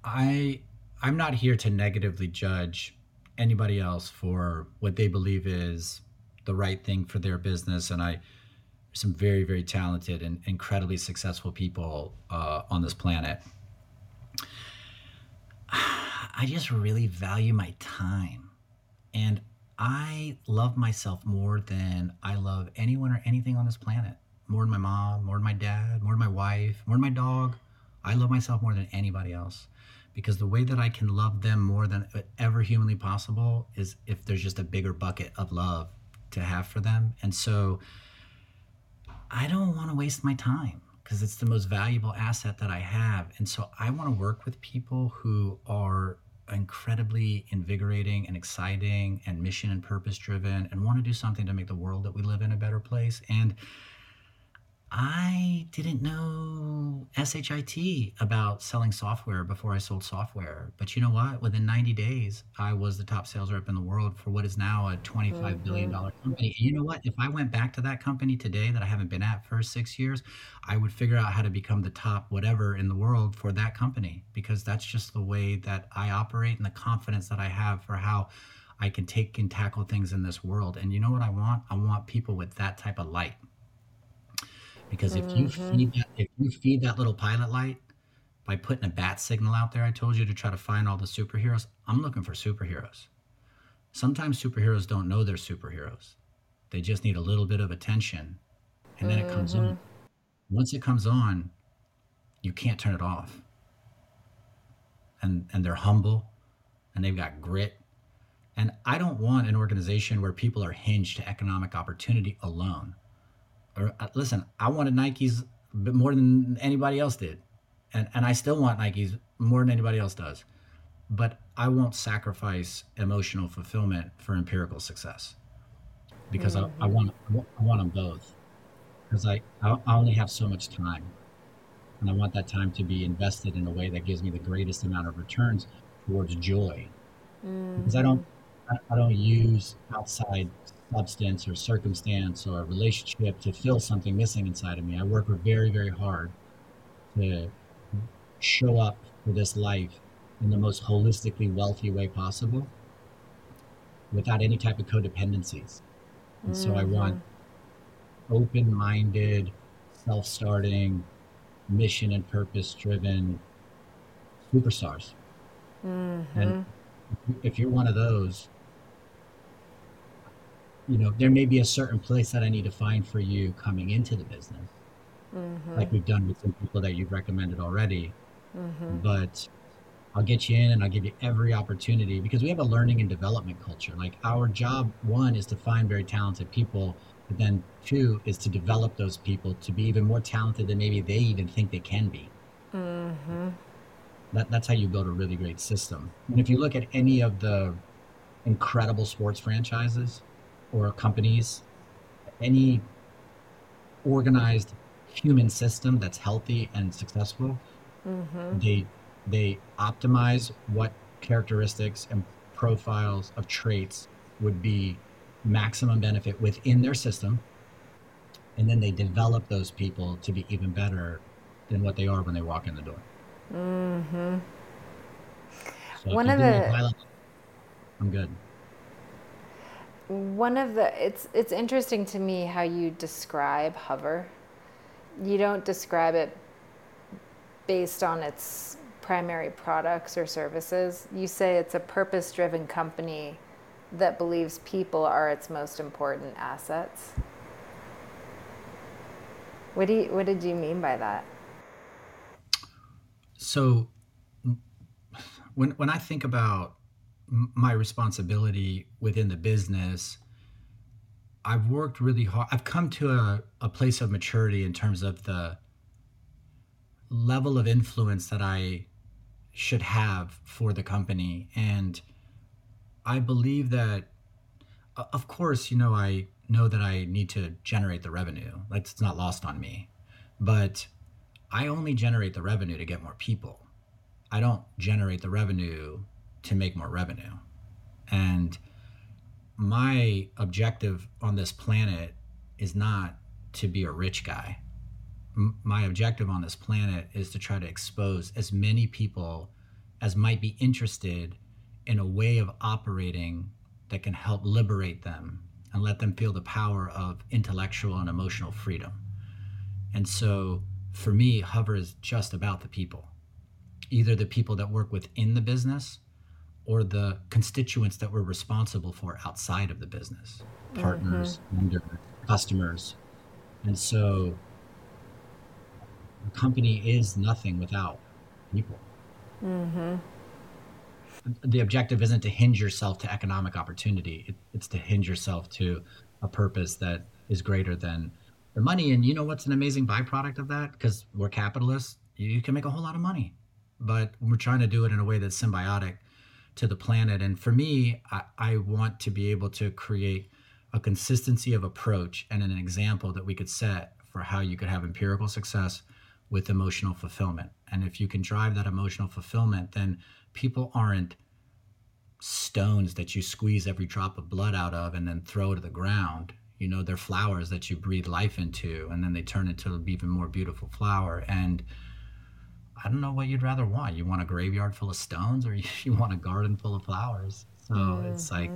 I I'm not here to negatively judge anybody else for what they believe is the right thing for their business and I some very very talented and incredibly successful people uh, on this planet I just really value my time. And I love myself more than I love anyone or anything on this planet. More than my mom, more than my dad, more than my wife, more than my dog. I love myself more than anybody else because the way that I can love them more than ever humanly possible is if there's just a bigger bucket of love to have for them. And so I don't want to waste my time because it's the most valuable asset that I have. And so I want to work with people who are incredibly invigorating and exciting and mission and purpose driven and want to do something to make the world that we live in a better place. And I didn't know SHIT about selling software before I sold software. But you know what? Within 90 days, I was the top sales rep in the world for what is now a twenty-five billion dollar mm-hmm. company. And you know what? If I went back to that company today that I haven't been at for six years, I would figure out how to become the top whatever in the world for that company because that's just the way that I operate and the confidence that I have for how I can take and tackle things in this world. And you know what I want? I want people with that type of light because if you mm-hmm. feed that if you feed that little pilot light by putting a bat signal out there, I told you to try to find all the superheroes. I'm looking for superheroes. Sometimes superheroes don't know they're superheroes. They just need a little bit of attention and then it comes on. Mm-hmm. Once it comes on, you can't turn it off. And and they're humble and they've got grit. And I don't want an organization where people are hinged to economic opportunity alone listen, I wanted Nikes more than anybody else did. And, and I still want Nikes more than anybody else does. But I won't sacrifice emotional fulfillment for empirical success because mm-hmm. I, I, want I want them both because I, I only have so much time and I want that time to be invested in a way that gives me the greatest amount of returns towards joy mm-hmm. because I don't I don't use outside substance or circumstance or relationship to fill something missing inside of me. I work very, very hard to show up for this life in the most holistically wealthy way possible without any type of codependencies. And mm-hmm. so I want mm-hmm. open minded, self starting, mission and purpose driven superstars. Mm-hmm. And if you're one of those, you know, there may be a certain place that I need to find for you coming into the business, mm-hmm. like we've done with some people that you've recommended already. Mm-hmm. But I'll get you in and I'll give you every opportunity because we have a learning and development culture. Like our job, one, is to find very talented people, but then two is to develop those people to be even more talented than maybe they even think they can be. Mm-hmm. That, that's how you build a really great system. And if you look at any of the incredible sports franchises, or companies, any organized human system that's healthy and successful, mm-hmm. they they optimize what characteristics and profiles of traits would be maximum benefit within their system and then they develop those people to be even better than what they are when they walk in the door. Mm-hmm. So One of you do my the I'm good. One of the it's it's interesting to me how you describe Hover. You don't describe it based on its primary products or services. You say it's a purpose-driven company that believes people are its most important assets. What do you, what did you mean by that? So when when I think about my responsibility within the business, I've worked really hard. I've come to a, a place of maturity in terms of the level of influence that I should have for the company. And I believe that, of course, you know, I know that I need to generate the revenue. Like it's not lost on me. But I only generate the revenue to get more people. I don't generate the revenue to make more revenue. And my objective on this planet is not to be a rich guy. M- my objective on this planet is to try to expose as many people as might be interested in a way of operating that can help liberate them and let them feel the power of intellectual and emotional freedom. And so for me, Hover is just about the people, either the people that work within the business or the constituents that we're responsible for outside of the business mm-hmm. partners, vendors, customers. And so a company is nothing without people. Mm-hmm. The objective isn't to hinge yourself to economic opportunity, it, it's to hinge yourself to a purpose that is greater than the money. And you know what's an amazing byproduct of that? Because we're capitalists, you can make a whole lot of money. But we're trying to do it in a way that's symbiotic to the planet. And for me, I, I want to be able to create a consistency of approach and an example that we could set for how you could have empirical success with emotional fulfillment. And if you can drive that emotional fulfillment, then people aren't stones that you squeeze every drop of blood out of and then throw to the ground. You know, they're flowers that you breathe life into, and then they turn into an even more beautiful flower. And I don't know what you'd rather want. You want a graveyard full of stones, or you want a garden full of flowers. So it's mm-hmm. like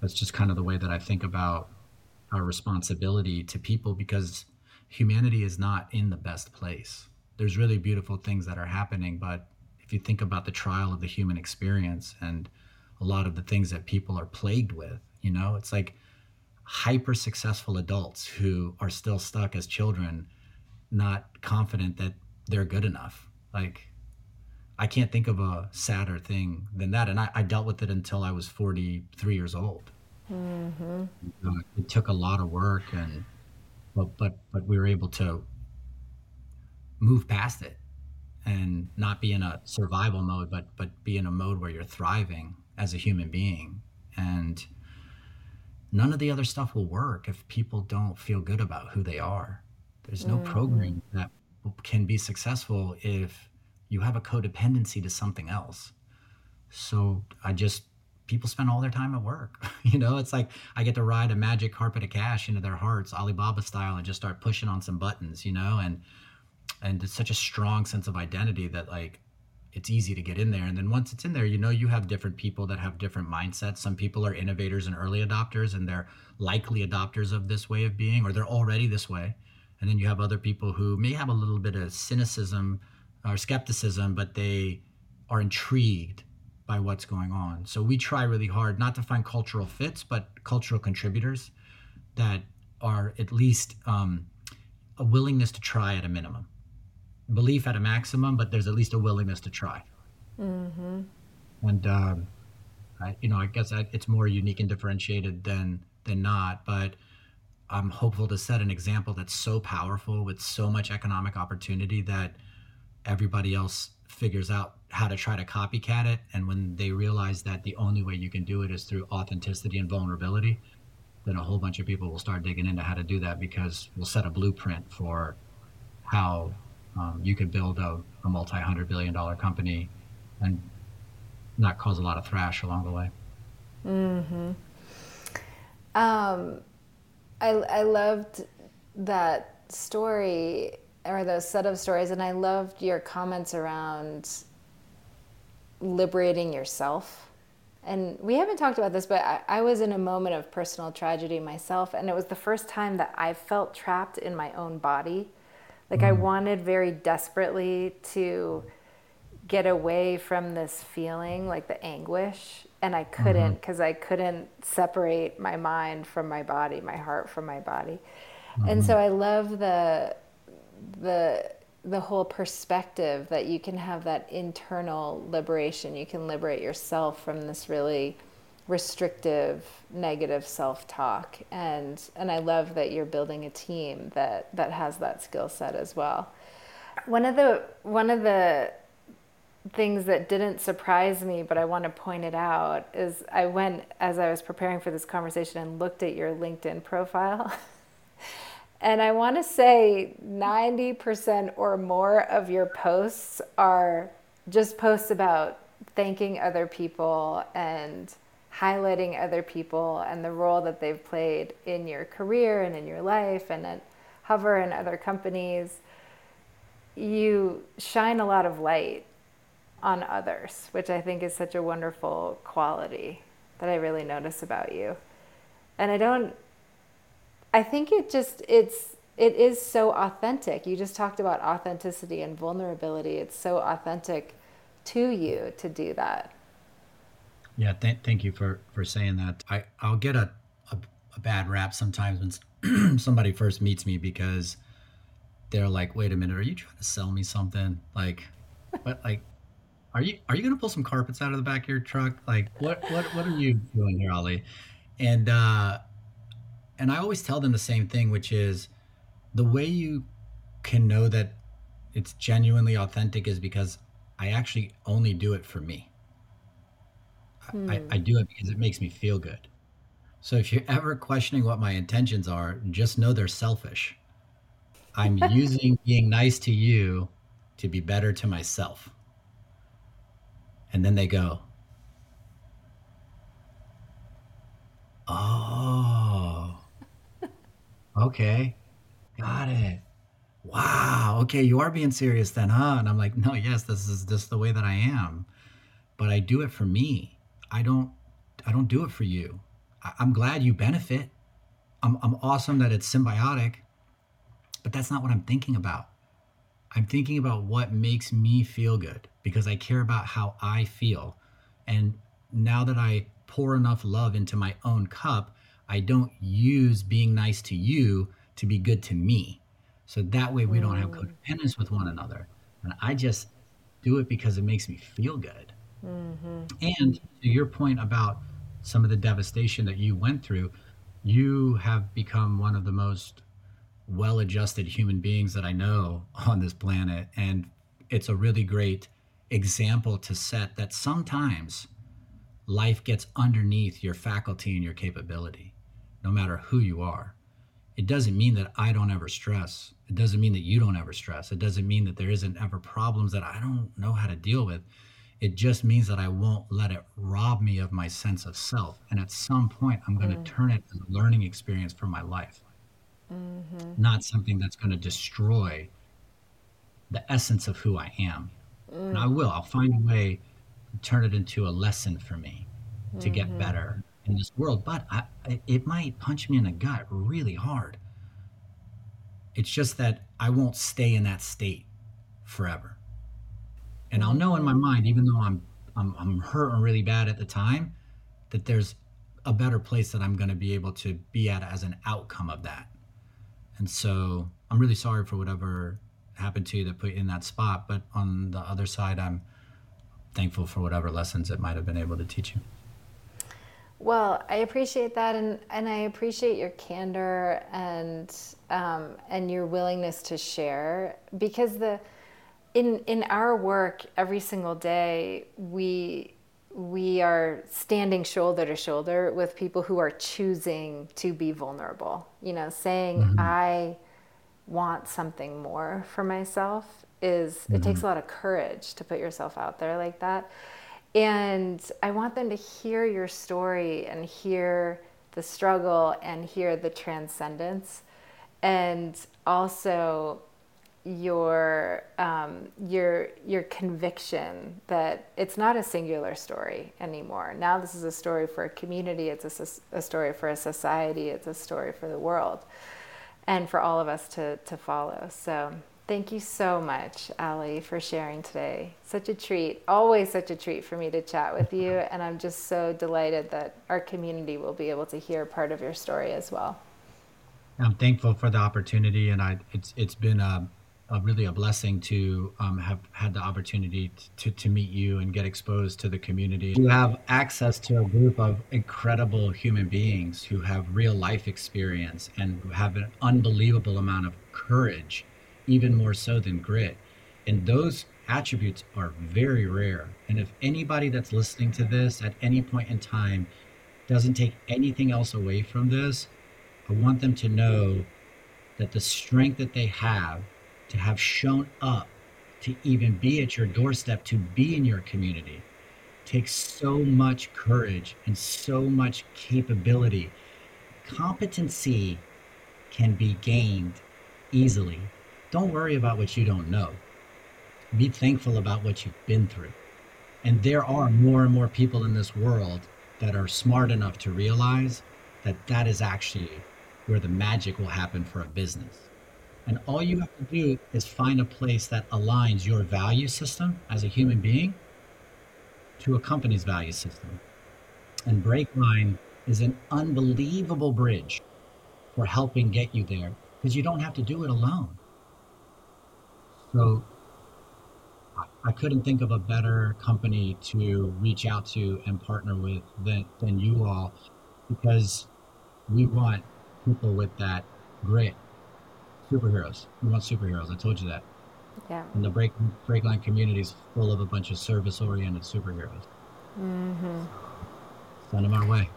that's just kind of the way that I think about our responsibility to people because humanity is not in the best place. There's really beautiful things that are happening, but if you think about the trial of the human experience and a lot of the things that people are plagued with, you know, it's like hyper successful adults who are still stuck as children, not confident that they're good enough. Like, I can't think of a sadder thing than that. And I, I dealt with it until I was 43 years old. Uh, it took a lot of work and but but but we were able to move past it and not be in a survival mode but but be in a mode where you're thriving as a human being and none of the other stuff will work if people don't feel good about who they are there's no program that can be successful if you have a codependency to something else so I just people spend all their time at work. You know, it's like I get to ride a magic carpet of cash into their hearts, Alibaba style, and just start pushing on some buttons, you know, and and it's such a strong sense of identity that like it's easy to get in there. And then once it's in there, you know, you have different people that have different mindsets. Some people are innovators and early adopters, and they're likely adopters of this way of being, or they're already this way. And then you have other people who may have a little bit of cynicism or skepticism, but they are intrigued by what's going on. So we try really hard not to find cultural fits, but cultural contributors that are at least um, a willingness to try at a minimum, belief at a maximum, but there's at least a willingness to try. And um, I, you know, I guess I, it's more unique and differentiated than than not, but I'm hopeful to set an example that's so powerful with so much economic opportunity that everybody else figures out how to try to copycat it. And when they realize that the only way you can do it is through authenticity and vulnerability, then a whole bunch of people will start digging into how to do that because we'll set a blueprint for how um, you could build a, a multi hundred billion dollar company and not cause a lot of thrash along the way. Mm-hmm. Um, I, I loved that story or those set of stories, and I loved your comments around liberating yourself. And we haven't talked about this, but I, I, was in a moment of personal tragedy myself, and it was the first time that I felt trapped in my own body. Like mm. I wanted very desperately to get away from this feeling, like the anguish, and I couldn't because mm-hmm. I couldn't separate my mind from my body, my heart from my body. Mm-hmm. And so I love the the the whole perspective that you can have that internal liberation. You can liberate yourself from this really restrictive, negative self-talk. And and I love that you're building a team that that has that skill set as well. One of the one of the things that didn't surprise me, but I want to point it out, is I went as I was preparing for this conversation and looked at your LinkedIn profile. And I want to say 90% or more of your posts are just posts about thanking other people and highlighting other people and the role that they've played in your career and in your life and at Hover and other companies. You shine a lot of light on others, which I think is such a wonderful quality that I really notice about you. And I don't I think it just it's it is so authentic. You just talked about authenticity and vulnerability. It's so authentic to you to do that. Yeah, th- thank you for for saying that. I I'll get a a, a bad rap sometimes when somebody first meets me because they're like, "Wait a minute, are you trying to sell me something?" Like, what like are you are you gonna pull some carpets out of the back of your truck? Like what what what are you doing here, Ali? And uh and I always tell them the same thing, which is the way you can know that it's genuinely authentic is because I actually only do it for me. Hmm. I, I do it because it makes me feel good. So if you're ever questioning what my intentions are, just know they're selfish. I'm using being nice to you to be better to myself. And then they go, Oh, Okay. Got it. Wow. Okay, you are being serious then, huh? And I'm like, no, yes, this is just the way that I am. But I do it for me. I don't I don't do it for you. I, I'm glad you benefit. I'm I'm awesome that it's symbiotic, but that's not what I'm thinking about. I'm thinking about what makes me feel good because I care about how I feel. And now that I pour enough love into my own cup, I don't use being nice to you to be good to me. So that way we don't have mm. codependence with one another. And I just do it because it makes me feel good. Mm-hmm. And to your point about some of the devastation that you went through, you have become one of the most well adjusted human beings that I know on this planet. And it's a really great example to set that sometimes life gets underneath your faculty and your capability no matter who you are. It doesn't mean that I don't ever stress. It doesn't mean that you don't ever stress. It doesn't mean that there isn't ever problems that I don't know how to deal with. It just means that I won't let it rob me of my sense of self. And at some point, I'm going mm. to turn it as a learning experience for my life, mm-hmm. not something that's going to destroy the essence of who I am. Mm. And I will. I'll find a way to turn it into a lesson for me to mm-hmm. get better in this world, but I, it might punch me in the gut really hard. It's just that I won't stay in that state forever. And I'll know in my mind, even though I'm I'm, I'm hurting really bad at the time, that there's a better place that I'm going to be able to be at as an outcome of that. And so I'm really sorry for whatever happened to you that put you in that spot. But on the other side, I'm thankful for whatever lessons it might have been able to teach you. Well, I appreciate that, and, and I appreciate your candor and um, and your willingness to share because the in in our work every single day we we are standing shoulder to shoulder with people who are choosing to be vulnerable. You know, saying mm-hmm. I want something more for myself is mm-hmm. it takes a lot of courage to put yourself out there like that. And I want them to hear your story and hear the struggle and hear the transcendence. and also your um, your your conviction that it's not a singular story anymore. Now this is a story for a community. It's a, a story for a society. It's a story for the world, and for all of us to to follow. So thank you so much, Ali, for sharing today. Such a treat. Always such a treat for me to chat with you, and I'm just so delighted that our community will be able to hear part of your story as well. I'm thankful for the opportunity, and I it's it's been a a really a blessing to um, have had the opportunity to, to meet you and get exposed to the community. You have access to a group of incredible human beings who have real life experience and have an unbelievable amount of courage, even more so than grit. And those attributes are very rare. And if anybody that's listening to this at any point in time doesn't take anything else away from this, I want them to know that the strength that they have to have shown up to even be at your doorstep, to be in your community, takes so much courage and so much capability. Competency can be gained easily. Don't worry about what you don't know. Be thankful about what you've been through. And there are more and more people in this world that are smart enough to realize that that is actually where the magic will happen for a business. And all you have to do is find a place that aligns your value system as a human being to a company's value system. And Breakline is an unbelievable bridge for helping get you there because you don't have to do it alone. So I couldn't think of a better company to reach out to and partner with than, than you all because we want people with that grit superheroes. We want superheroes. I told you that. Yeah. And the break breakline community is full of a bunch of service oriented superheroes. Mm-hmm. Send them our way.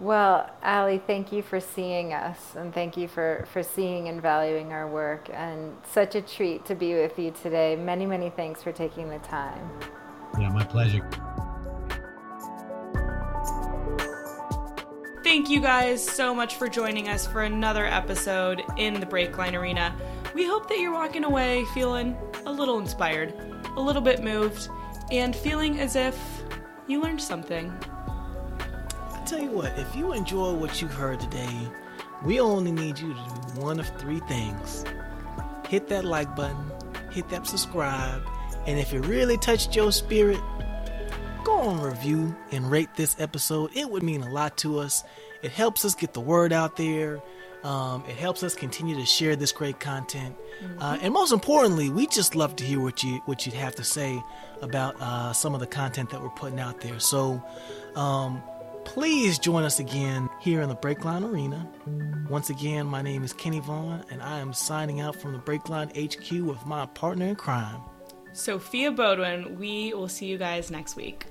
Well, Ali, thank you for seeing us and thank you for, for seeing and valuing our work. And such a treat to be with you today. Many, many thanks for taking the time. Yeah, my pleasure. Thank you guys so much for joining us for another episode in the Breakline Arena. We hope that you're walking away feeling a little inspired, a little bit moved, and feeling as if you learned something. I tell you what, if you enjoy what you've heard today, we only need you to do one of three things hit that like button, hit that subscribe, and if it really touched your spirit, go on review and rate this episode. It would mean a lot to us. It helps us get the word out there. Um, it helps us continue to share this great content, mm-hmm. uh, and most importantly, we just love to hear what you what you'd have to say about uh, some of the content that we're putting out there. So, um, please join us again here in the Breakline Arena. Once again, my name is Kenny Vaughn, and I am signing out from the Breakline HQ with my partner in crime, Sophia Bodwin. We will see you guys next week.